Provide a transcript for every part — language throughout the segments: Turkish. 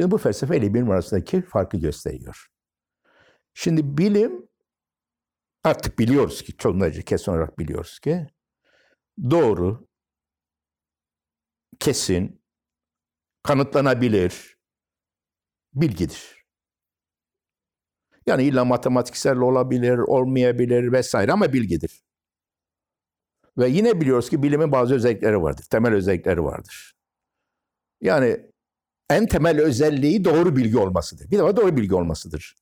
Şimdi bu felsefe ile bilim arasındaki farkı gösteriyor. Şimdi bilim artık biliyoruz ki, derece kesin olarak biliyoruz ki doğru, kesin, kanıtlanabilir bilgidir. Yani illa matematiksel olabilir, olmayabilir vesaire ama bilgidir. Ve yine biliyoruz ki bilimin bazı özellikleri vardır, temel özellikleri vardır. Yani en temel özelliği doğru bilgi olmasıdır. Bir defa doğru bilgi olmasıdır.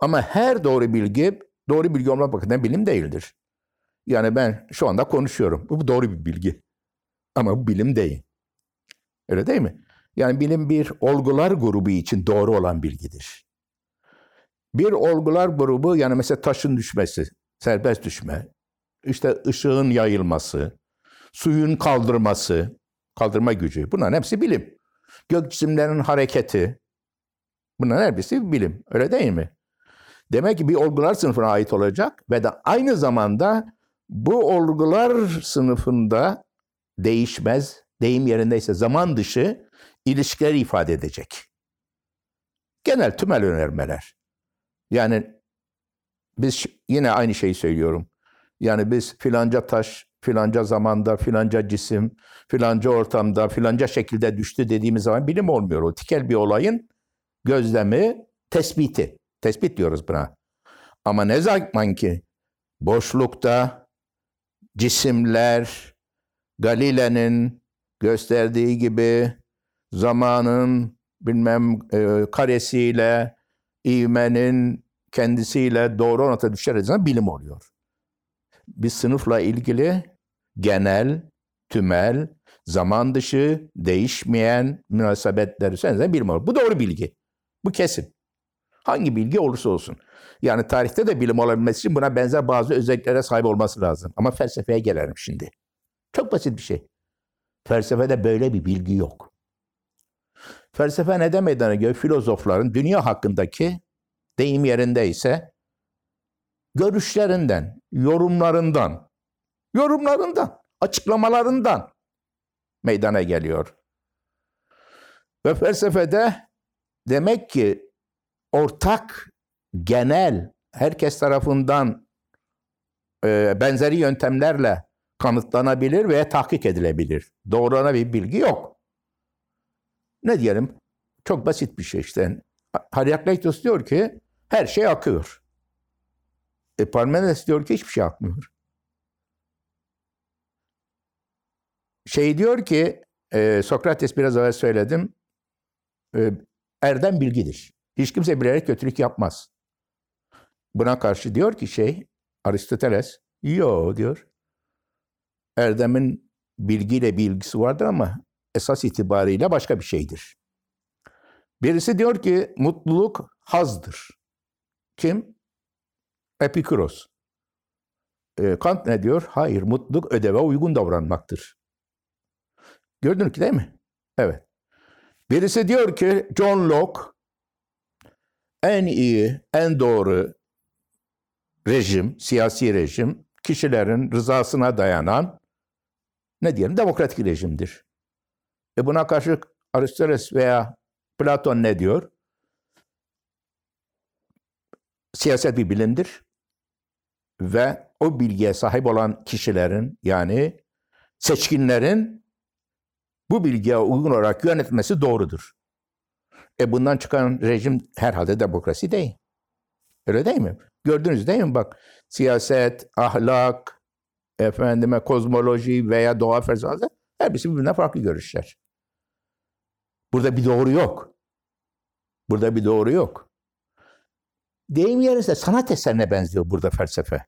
Ama her doğru bilgi, doğru bilgi olmak bakımından bilim değildir. Yani ben şu anda konuşuyorum. Bu doğru bir bilgi. Ama bu bilim değil. Öyle değil mi? Yani bilim bir olgular grubu için doğru olan bilgidir. Bir olgular grubu yani mesela taşın düşmesi, serbest düşme, işte ışığın yayılması, suyun kaldırması, kaldırma gücü bunların hepsi bilim. Gök cisimlerinin hareketi bunların hepsi bilim. Öyle değil mi? Demek ki bir olgular sınıfına ait olacak ve de aynı zamanda bu olgular sınıfında değişmez, deyim yerindeyse zaman dışı ilişkiler ifade edecek. Genel tümel önermeler. Yani biz yine aynı şeyi söylüyorum. Yani biz filanca taş, filanca zamanda, filanca cisim, filanca ortamda, filanca şekilde düştü dediğimiz zaman bilim olmuyor. O tikel bir olayın gözlemi, tespiti. Tespit diyoruz buna. Ama ne zaman ki boşlukta cisimler Galile'nin gösterdiği gibi zamanın bilmem e, karesiyle, ivmenin kendisiyle doğru orantı düşer zaman bilim oluyor. Bir sınıfla ilgili genel, tümel, zaman dışı, değişmeyen münasebetler üzerinden bilim olur. Bu doğru bilgi. Bu kesin. Hangi bilgi olursa olsun. Yani tarihte de bilim olabilmesi için buna benzer bazı özelliklere sahip olması lazım. Ama felsefeye gelelim şimdi. Çok basit bir şey. Felsefede böyle bir bilgi yok. Felsefe neden meydana geliyor? Filozofların dünya hakkındaki deyim yerindeyse görüşlerinden, yorumlarından, yorumlarından, açıklamalarından meydana geliyor. Ve felsefede demek ki ortak, genel, herkes tarafından e, benzeri yöntemlerle kanıtlanabilir veya tahkik edilebilir. Doğrulana bir bilgi yok. Ne diyelim? Çok basit bir şey işte. Herakleitos diyor ki her şey akıyor. E Parmenides diyor ki hiçbir şey akmıyor. Şey diyor ki e, Sokrates biraz evvel söyledim. E, erdem bilgidir. Hiç kimse bilerek kötülük yapmaz. Buna karşı diyor ki şey Aristoteles, yo diyor. Erdem'in bilgiyle bir ilgisi vardır ama esas itibariyle başka bir şeydir. Birisi diyor ki mutluluk hazdır. Kim? Epikuros. E, Kant ne diyor? Hayır, mutluluk ödeve uygun davranmaktır. Gördün ki değil mi? Evet. Birisi diyor ki John Locke en iyi, en doğru rejim, siyasi rejim kişilerin rızasına dayanan ne diyelim demokratik rejimdir. E buna karşı Aristoteles veya Platon ne diyor? Siyaset bir bilimdir ve o bilgiye sahip olan kişilerin yani seçkinlerin bu bilgiye uygun olarak yönetmesi doğrudur. E bundan çıkan rejim herhalde demokrasi değil. Öyle değil mi? Gördünüz değil mi? Bak siyaset, ahlak, efendime kozmoloji veya doğa felsefesi hepsi birbirinden farklı görüşler. Burada bir doğru yok. Burada bir doğru yok. Deyim yerinde sanat eserine benziyor burada felsefe.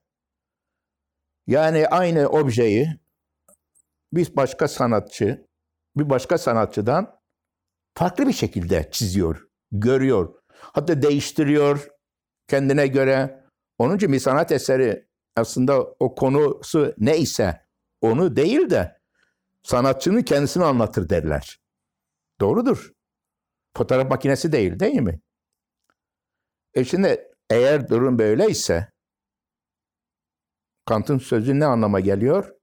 Yani aynı objeyi bir başka sanatçı, bir başka sanatçıdan farklı bir şekilde çiziyor, görüyor. Hatta değiştiriyor kendine göre. Onun için bir sanat eseri aslında o konusu neyse onu değil de sanatçının kendisini anlatır derler. Doğrudur. Fotoğraf makinesi değil değil mi? E şimdi eğer durum böyleyse Kant'ın sözü ne anlama geliyor?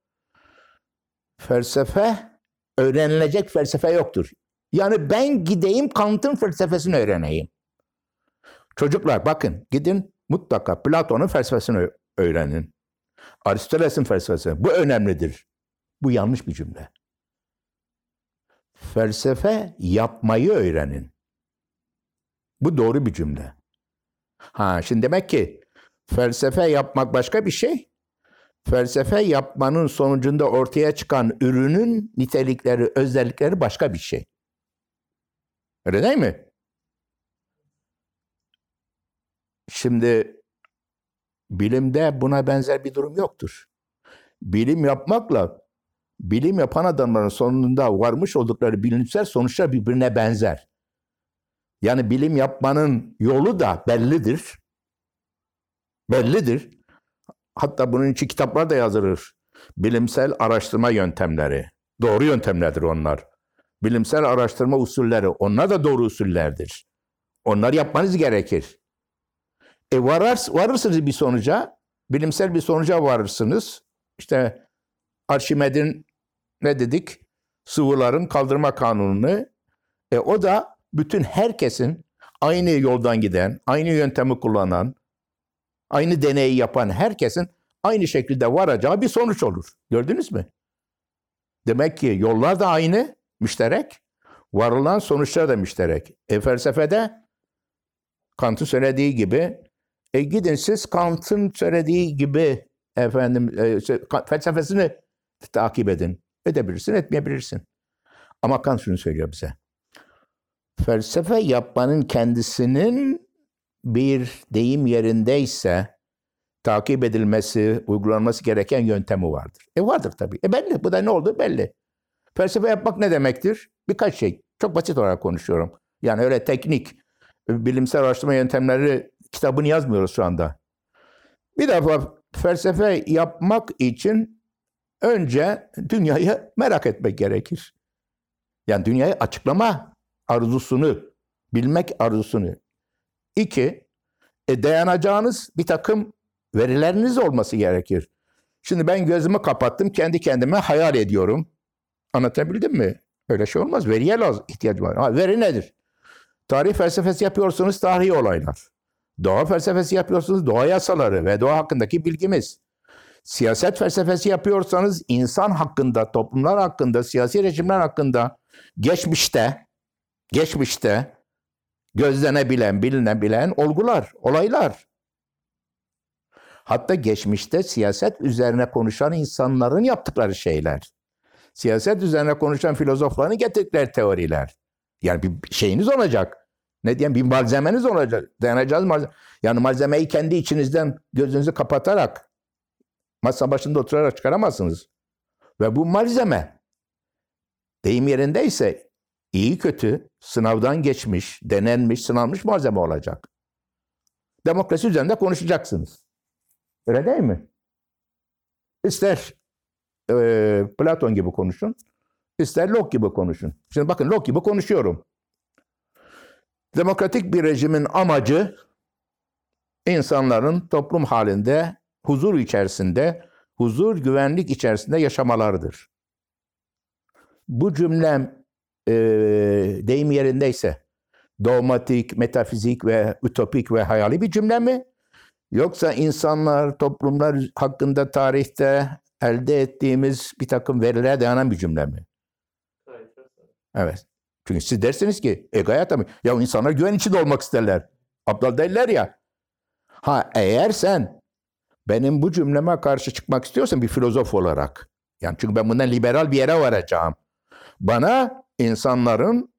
Felsefe, öğrenilecek felsefe yoktur. Yani ben gideyim Kant'ın felsefesini öğreneyim. Çocuklar bakın gidin mutlaka Platon'un felsefesini öğrenin. Aristoteles'in felsefesi. Bu önemlidir. Bu yanlış bir cümle. Felsefe yapmayı öğrenin. Bu doğru bir cümle. Ha şimdi demek ki felsefe yapmak başka bir şey. Felsefe yapmanın sonucunda ortaya çıkan ürünün nitelikleri, özellikleri başka bir şey. Öyle değil mi? Şimdi bilimde buna benzer bir durum yoktur. Bilim yapmakla bilim yapan adamların sonunda varmış oldukları bilimsel sonuçlar birbirine benzer. Yani bilim yapmanın yolu da bellidir. Bellidir. Hatta bunun için kitaplar da yazılır. Bilimsel araştırma yöntemleri. Doğru yöntemlerdir onlar. Bilimsel araştırma usulleri. Onlar da doğru usullerdir. Onlar yapmanız gerekir. E varar, varırsınız bir sonuca. Bilimsel bir sonuca varırsınız. İşte Arşimed'in ne dedik? Sıvıların kaldırma kanununu. E o da bütün herkesin aynı yoldan giden, aynı yöntemi kullanan, aynı deneyi yapan herkesin aynı şekilde varacağı bir sonuç olur. Gördünüz mü? Demek ki yollar da aynı, müşterek. Varılan sonuçlar da müşterek. E felsefede Kant'ın söylediği gibi e gidin siz Kant'ın söylediği gibi efendim e, felsefesini takip edin. Edebilirsin, etmeyebilirsin. Ama Kant şunu söylüyor bize. Felsefe yapmanın kendisinin bir deyim yerindeyse takip edilmesi, uygulanması gereken yöntemi vardır. E vardır tabii. E belli. Bu da ne oldu belli. Felsefe yapmak ne demektir? Birkaç şey. Çok basit olarak konuşuyorum. Yani öyle teknik, bilimsel araştırma yöntemleri kitabını yazmıyoruz şu anda. Bir defa felsefe yapmak için önce dünyayı merak etmek gerekir. Yani dünyayı açıklama arzusunu, bilmek arzusunu. İki, e, dayanacağınız bir takım verileriniz olması gerekir. Şimdi ben gözümü kapattım, kendi kendime hayal ediyorum. Anlatabildim mi? Öyle şey olmaz. Veriye lazım, ihtiyaç var. Ha, veri nedir? Tarih felsefesi yapıyorsunuz, tarihi olaylar. Doğa felsefesi yapıyorsunuz, doğa yasaları ve doğa hakkındaki bilgimiz. Siyaset felsefesi yapıyorsanız insan hakkında, toplumlar hakkında, siyasi rejimler hakkında geçmişte, geçmişte gözlenebilen, bilinebilen olgular, olaylar. Hatta geçmişte siyaset üzerine konuşan insanların yaptıkları şeyler. Siyaset üzerine konuşan filozofların getirdikleri teoriler. Yani bir şeyiniz olacak. Ne diyeyim bir malzemeniz olacak. Dayanacağız malzeme. Yani malzemeyi kendi içinizden gözünüzü kapatarak masa başında oturarak çıkaramazsınız. Ve bu malzeme deyim yerindeyse iyi kötü sınavdan geçmiş, denenmiş, sınanmış malzeme olacak. Demokrasi üzerinde konuşacaksınız. Öyle değil mi? İster e, Platon gibi konuşun, ister Locke gibi konuşun. Şimdi bakın Locke gibi konuşuyorum. Demokratik bir rejimin amacı insanların toplum halinde huzur içerisinde, huzur güvenlik içerisinde yaşamalarıdır. Bu cümlem e, deyim yerindeyse dogmatik, metafizik ve ütopik ve hayali bir cümle mi? Yoksa insanlar, toplumlar hakkında tarihte elde ettiğimiz bir takım verilere dayanan bir cümle mi? Evet. Çünkü siz dersiniz ki egaya tabii. Ya insanlar güven içinde olmak isterler. Aptal değiller ya. Ha eğer sen benim bu cümleme karşı çıkmak istiyorsan bir filozof olarak. Yani çünkü ben bundan liberal bir yere varacağım. Bana insanların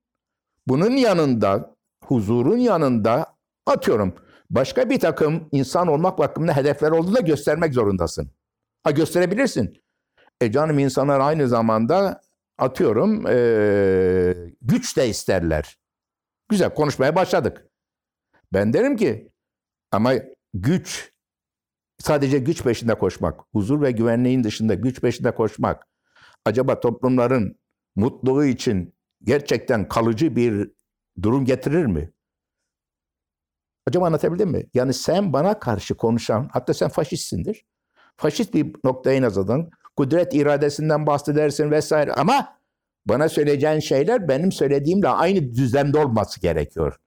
bunun yanında, huzurun yanında atıyorum başka bir takım insan olmak bakımında hedefler olduğunu da göstermek zorundasın. Ha gösterebilirsin. E canım insanlar aynı zamanda atıyorum e, güç de isterler. Güzel konuşmaya başladık. Ben derim ki ama güç sadece güç peşinde koşmak, huzur ve güvenliğin dışında güç peşinde koşmak acaba toplumların mutluluğu için gerçekten kalıcı bir durum getirir mi? Acaba anlatabildim mi? Yani sen bana karşı konuşan, hatta sen faşistsindir. Faşist bir noktaya nazadın. Kudret iradesinden bahsedersin vesaire ama Bana söyleyeceğin şeyler benim söylediğimle aynı düzlemde olması gerekiyor.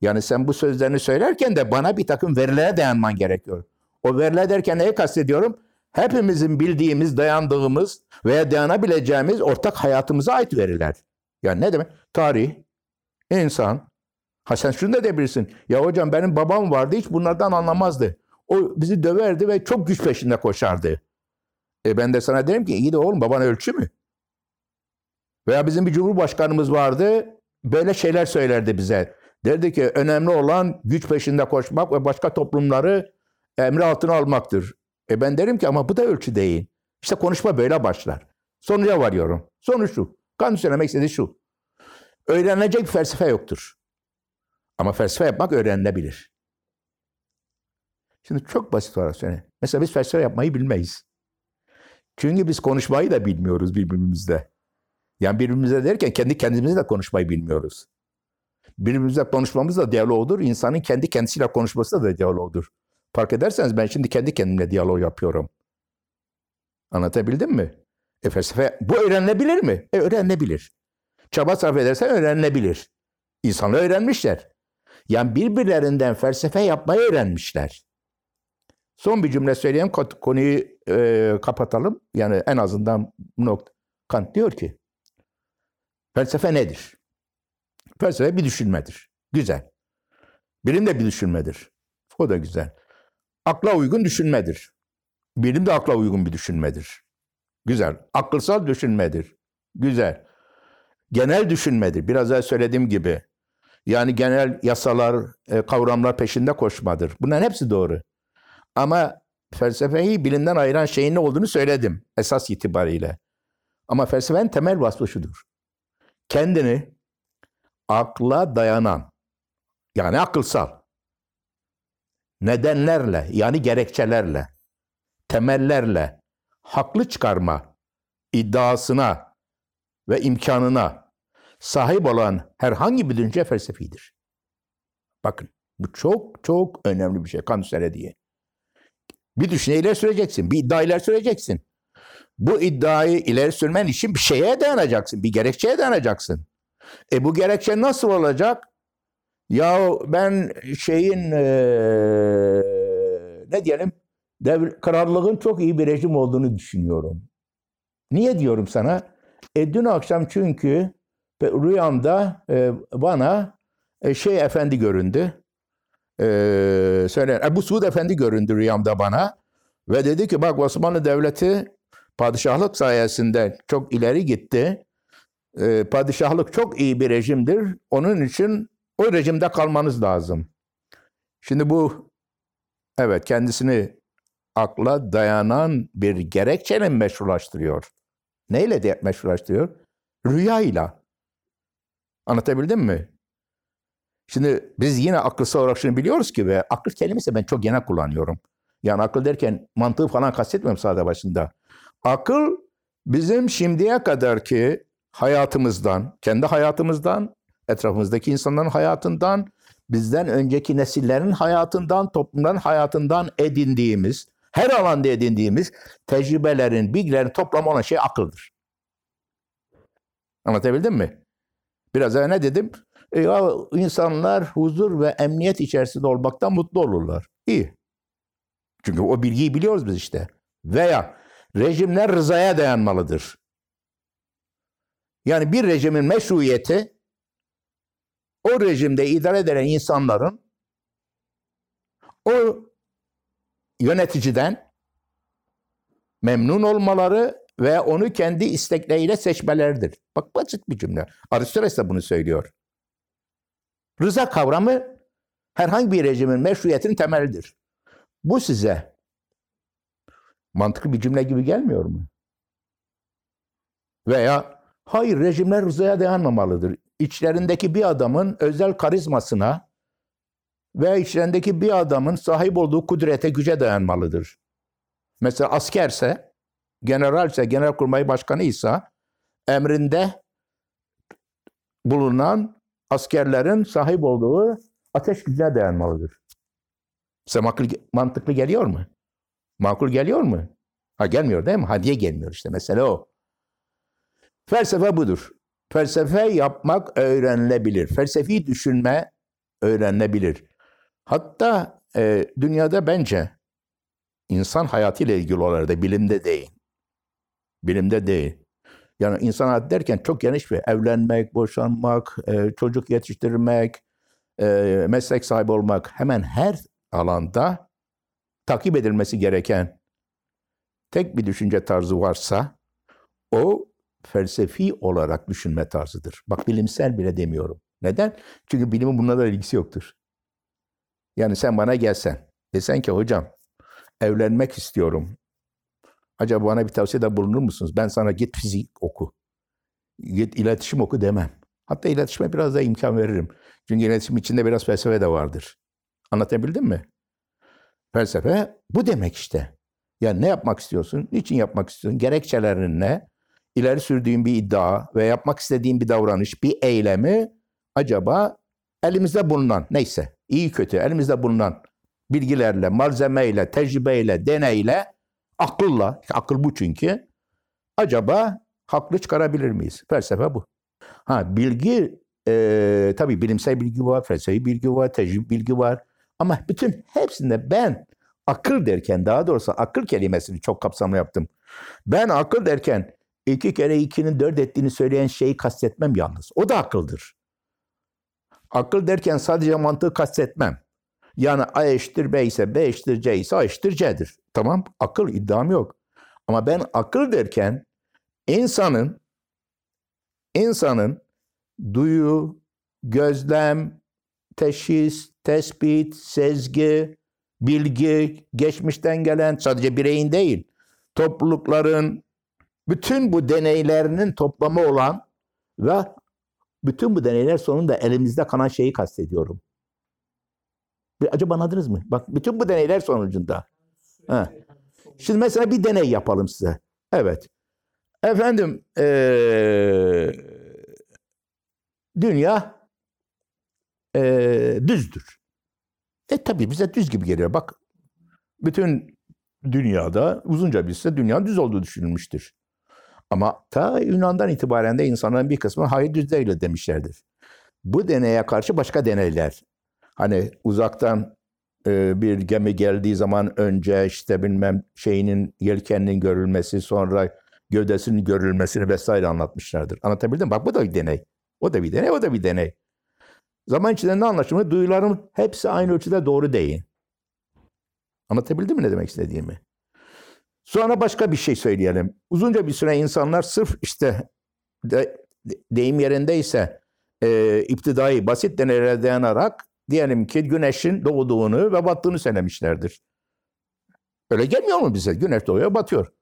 Yani sen bu sözlerini söylerken de bana bir takım verilere dayanman gerekiyor. O veriler derken neyi kastediyorum? Hepimizin bildiğimiz, dayandığımız veya dayanabileceğimiz ortak hayatımıza ait veriler. Yani ne demek? Tarih, insan. Ha sen şunu da diyebilirsin. Ya hocam benim babam vardı hiç bunlardan anlamazdı. O bizi döverdi ve çok güç peşinde koşardı. E ben de sana derim ki iyi de oğlum baban ölçü mü? Veya bizim bir cumhurbaşkanımız vardı. Böyle şeyler söylerdi bize. Derdi ki önemli olan güç peşinde koşmak ve başka toplumları emri altına almaktır. E ben derim ki ama bu da ölçü değil. İşte konuşma böyle başlar. Sonuca varıyorum. Sonuç şu. Kanun söylemek istediği şu. Öğrenilecek bir felsefe yoktur. Ama felsefe yapmak öğrenilebilir. Şimdi çok basit olarak söyleyeyim. Mesela biz felsefe yapmayı bilmeyiz. Çünkü biz konuşmayı da bilmiyoruz birbirimizle. Yani birbirimize derken kendi kendimizle konuşmayı bilmiyoruz. Birbirimizle konuşmamız da diyalogdur. İnsanın kendi kendisiyle konuşması da diyalogdur. Fark ederseniz ben şimdi kendi kendimle diyalog yapıyorum. Anlatabildim mi? E felsefe bu öğrenilebilir mi? E öğrenilebilir. Çaba sarf edersen öğrenilebilir. İnsanlar öğrenmişler. Yani birbirlerinden felsefe yapmayı öğrenmişler. Son bir cümle söyleyeyim konuyu e, kapatalım. Yani en azından nokta. Kant diyor ki felsefe nedir? Felsefe bir düşünmedir. Güzel. Bilim de bir düşünmedir. O da güzel. Akla uygun düşünmedir. Bilim de akla uygun bir düşünmedir. Güzel. Akılsal düşünmedir. Güzel. Genel düşünmedir. Biraz önce söylediğim gibi. Yani genel yasalar, e, kavramlar peşinde koşmadır. Bunların hepsi doğru. Ama felsefeyi bilimden ayıran şeyin ne olduğunu söyledim esas itibariyle. Ama felsefenin temel vasfı şudur. Kendini akla dayanan, yani akılsal, nedenlerle yani gerekçelerle, temellerle haklı çıkarma iddiasına ve imkanına sahip olan herhangi bir düşünce felsefidir. Bakın bu çok çok önemli bir şey Kant diye. Bir düşünce ileri süreceksin, bir iddia ileri süreceksin. Bu iddiayı ileri sürmen için bir şeye dayanacaksın, bir gerekçeye dayanacaksın. E bu gerekçe nasıl olacak? Ya ben şeyin ee, ne diyelim devr, krallığın çok iyi bir rejim olduğunu düşünüyorum. Niye diyorum sana? E dün akşam çünkü rüyamda e, bana e, şey efendi göründü. E, söyler, Ebu Suud efendi göründü rüyamda bana. Ve dedi ki bak Osmanlı Devleti padişahlık sayesinde çok ileri gitti. E, padişahlık çok iyi bir rejimdir. Onun için o rejimde kalmanız lazım. Şimdi bu evet kendisini akla dayanan bir gerekçeyle meşrulaştırıyor. Neyle de meşrulaştırıyor? Rüyayla. Anlatabildim mi? Şimdi biz yine akılsal olarak şunu biliyoruz ki ve akıl kelimesi ben çok genel kullanıyorum. Yani akıl derken mantığı falan kastetmiyorum sadece başında. Akıl bizim şimdiye kadar ki hayatımızdan, kendi hayatımızdan, etrafımızdaki insanların hayatından, bizden önceki nesillerin hayatından, toplumların hayatından edindiğimiz, her alanda edindiğimiz tecrübelerin, bilgilerin toplamı olan şey akıldır. Anlatabildim mi? Biraz önce ne dedim? E ya insanlar huzur ve emniyet içerisinde olmaktan mutlu olurlar. İyi. Çünkü o bilgiyi biliyoruz biz işte. Veya rejimler rızaya dayanmalıdır. Yani bir rejimin meşruiyeti o rejimde idare edilen insanların o yöneticiden memnun olmaları ve onu kendi istekleriyle seçmeleridir. Bak basit bir cümle. Aristoteles de bunu söylüyor. Rıza kavramı herhangi bir rejimin meşruiyetinin temelidir. Bu size mantıklı bir cümle gibi gelmiyor mu? Veya hayır rejimler rızaya dayanmamalıdır. İçlerindeki bir adamın özel karizmasına ve içlerindeki bir adamın sahip olduğu kudrete, güce dayanmalıdır. Mesela askerse, generalse, genelkurmay başkanıysa emrinde bulunan askerlerin sahip olduğu ateş gücüne dayanmalıdır. Size makul, mantıklı geliyor mu? Makul geliyor mu? Ha gelmiyor değil mi? Ha diye gelmiyor işte mesele o. Felsefe budur. Felsefe yapmak öğrenilebilir. Felsefi düşünme öğrenilebilir. Hatta e, dünyada bence insan hayatıyla ilgili olarak da bilimde değil. Bilimde değil. Yani insan hayatı derken çok geniş bir evlenmek, boşanmak, e, çocuk yetiştirmek, e, meslek sahibi olmak hemen her alanda takip edilmesi gereken tek bir düşünce tarzı varsa o felsefi olarak düşünme tarzıdır. Bak bilimsel bile demiyorum. Neden? Çünkü bilimin bununla da ilgisi yoktur. Yani sen bana gelsen, desen ki hocam evlenmek istiyorum. Acaba bana bir tavsiyede bulunur musunuz? Ben sana git fizik oku. Git iletişim oku demem. Hatta iletişime biraz da imkan veririm. Çünkü iletişim içinde biraz felsefe de vardır. Anlatabildim mi? Felsefe bu demek işte. Yani ne yapmak istiyorsun? Niçin yapmak istiyorsun? Gerekçelerin ne? İleri sürdüğün bir iddia ve yapmak istediğin bir davranış, bir eylemi acaba elimizde bulunan neyse iyi kötü elimizde bulunan bilgilerle, malzemeyle, tecrübeyle, deneyle, akılla, akıl bu çünkü acaba haklı çıkarabilir miyiz? Felsefe bu. Ha bilgi e, tabii bilimsel bilgi var, felsefi bilgi var, tecrübe bilgi var. Ama bütün hepsinde ben akıl derken daha doğrusu akıl kelimesini çok kapsamlı yaptım. Ben akıl derken iki kere ikinin dört ettiğini söyleyen şeyi kastetmem yalnız. O da akıldır. Akıl derken sadece mantığı kastetmem. Yani A eşittir B ise B eşittir C ise A eşittir C'dir. Tamam akıl iddiam yok. Ama ben akıl derken insanın insanın duyu, gözlem, teşhis, tespit, sezgi, bilgi, geçmişten gelen sadece bireyin değil, toplulukların bütün bu deneylerinin toplamı olan ve bütün bu deneyler sonunda elimizde kalan şeyi kastediyorum. Bir, acaba anladınız mı? Bak bütün bu deneyler sonucunda. Ha. Şimdi mesela bir deney yapalım size. Evet. Efendim ee, dünya ee, düzdür. E tabi bize düz gibi geliyor. Bak bütün dünyada uzunca bir süre dünyanın düz olduğu düşünülmüştür. Ama ta Yunan'dan itibaren de insanların bir kısmı hayır düz değil demişlerdir. Bu deneye karşı başka deneyler. Hani uzaktan e, bir gemi geldiği zaman önce işte bilmem şeyinin yelkeninin görülmesi sonra gövdesinin görülmesini vesaire anlatmışlardır. Anlatabildim mi? Bak bu da bir deney. O da bir deney, o da bir deney. Zaman içinde ne anlaşılıyor? Duyularım hepsi aynı ölçüde doğru değil. Anlatabildim mi ne demek istediğimi? Sonra başka bir şey söyleyelim. Uzunca bir süre insanlar sırf işte de, deyim yerindeyse e, iptidai basit deneylere dayanarak diyelim ki güneşin doğduğunu ve battığını söylemişlerdir. Öyle gelmiyor mu bize? Güneş doğuyor, batıyor.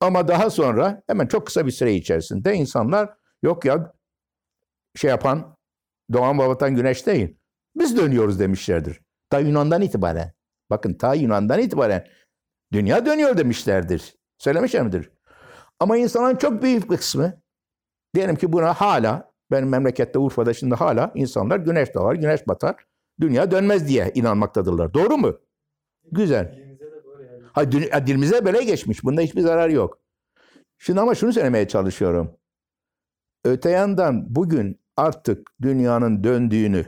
Ama daha sonra hemen çok kısa bir süre içerisinde insanlar yok ya şey yapan doğan ve güneş değil. Biz dönüyoruz demişlerdir. Ta Yunan'dan itibaren. Bakın ta Yunan'dan itibaren dünya dönüyor demişlerdir. Söylemişler midir? Ama insanın çok büyük bir kısmı diyelim ki buna hala benim memlekette Urfa'da şimdi hala insanlar güneş doğar, güneş batar, dünya dönmez diye inanmaktadırlar. Doğru mu? Güzel. Ha, dilimize böyle geçmiş. Bunda hiçbir zarar yok. Şimdi ama şunu söylemeye çalışıyorum. Öte yandan bugün artık dünyanın döndüğünü,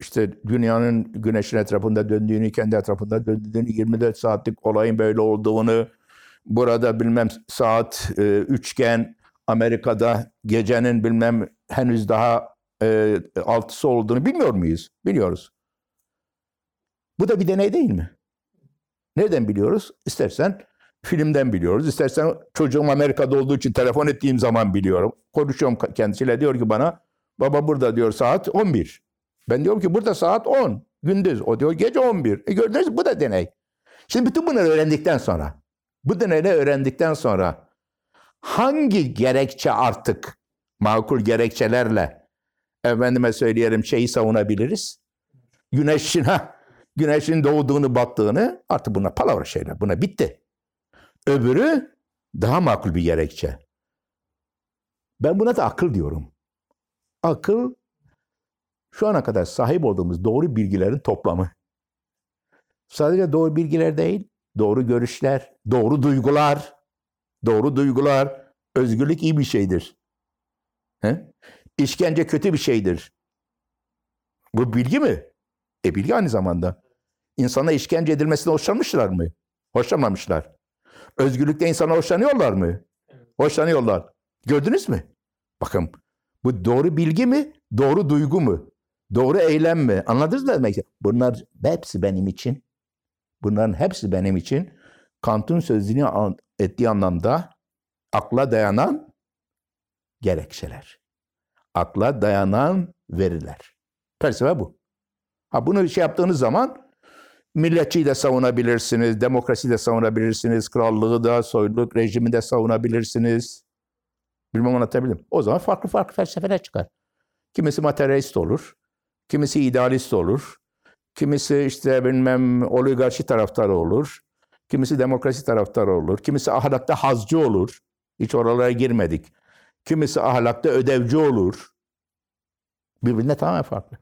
işte dünyanın güneşin etrafında döndüğünü, kendi etrafında döndüğünü, 24 saatlik olayın böyle olduğunu, burada bilmem saat e, üçgen, Amerika'da gecenin bilmem henüz daha e, altısı olduğunu bilmiyor muyuz? Biliyoruz. Bu da bir deney değil mi? Nereden biliyoruz? İstersen filmden biliyoruz. İstersen çocuğum Amerika'da olduğu için telefon ettiğim zaman biliyorum. Konuşuyorum kendisiyle diyor ki bana baba burada diyor saat 11. Ben diyorum ki burada saat 10 gündüz. O diyor gece 11. E gördünüz bu da deney. Şimdi bütün bunları öğrendikten sonra bu deneyleri öğrendikten sonra hangi gerekçe artık makul gerekçelerle efendime söyleyelim şeyi savunabiliriz? Güneşin ha güneşin doğduğunu battığını artık buna palavra şeyler. Buna bitti. Öbürü daha makul bir gerekçe. Ben buna da akıl diyorum. Akıl şu ana kadar sahip olduğumuz doğru bilgilerin toplamı. Sadece doğru bilgiler değil, doğru görüşler, doğru duygular, doğru duygular, özgürlük iyi bir şeydir. He? İşkence kötü bir şeydir. Bu bilgi mi? E bilgi aynı zamanda. İnsana işkence edilmesine hoşlanmışlar mı? Hoşlanmamışlar. Özgürlükte insana hoşlanıyorlar mı? Hoşlanıyorlar. Gördünüz mü? Bakın bu doğru bilgi mi? Doğru duygu mu? Doğru eylem mi? Anladınız mı demek? Bunlar hepsi benim için. Bunların hepsi benim için Kant'ın sözünü ettiği anlamda akla dayanan gerekçeler. Akla dayanan veriler. Felsefe bu. Ha bunu şey yaptığınız zaman milletçiyi de savunabilirsiniz, demokrasi de savunabilirsiniz, krallığı da, soyluluk rejimi de savunabilirsiniz. Bilmem anlatabildim. O zaman farklı farklı felsefeler çıkar. Kimisi materyalist olur, kimisi idealist olur, kimisi işte bilmem oligarşi taraftarı olur, kimisi demokrasi taraftarı olur, kimisi ahlakta hazcı olur. Hiç oralara girmedik. Kimisi ahlakta ödevci olur. Birbirine tamamen farklı.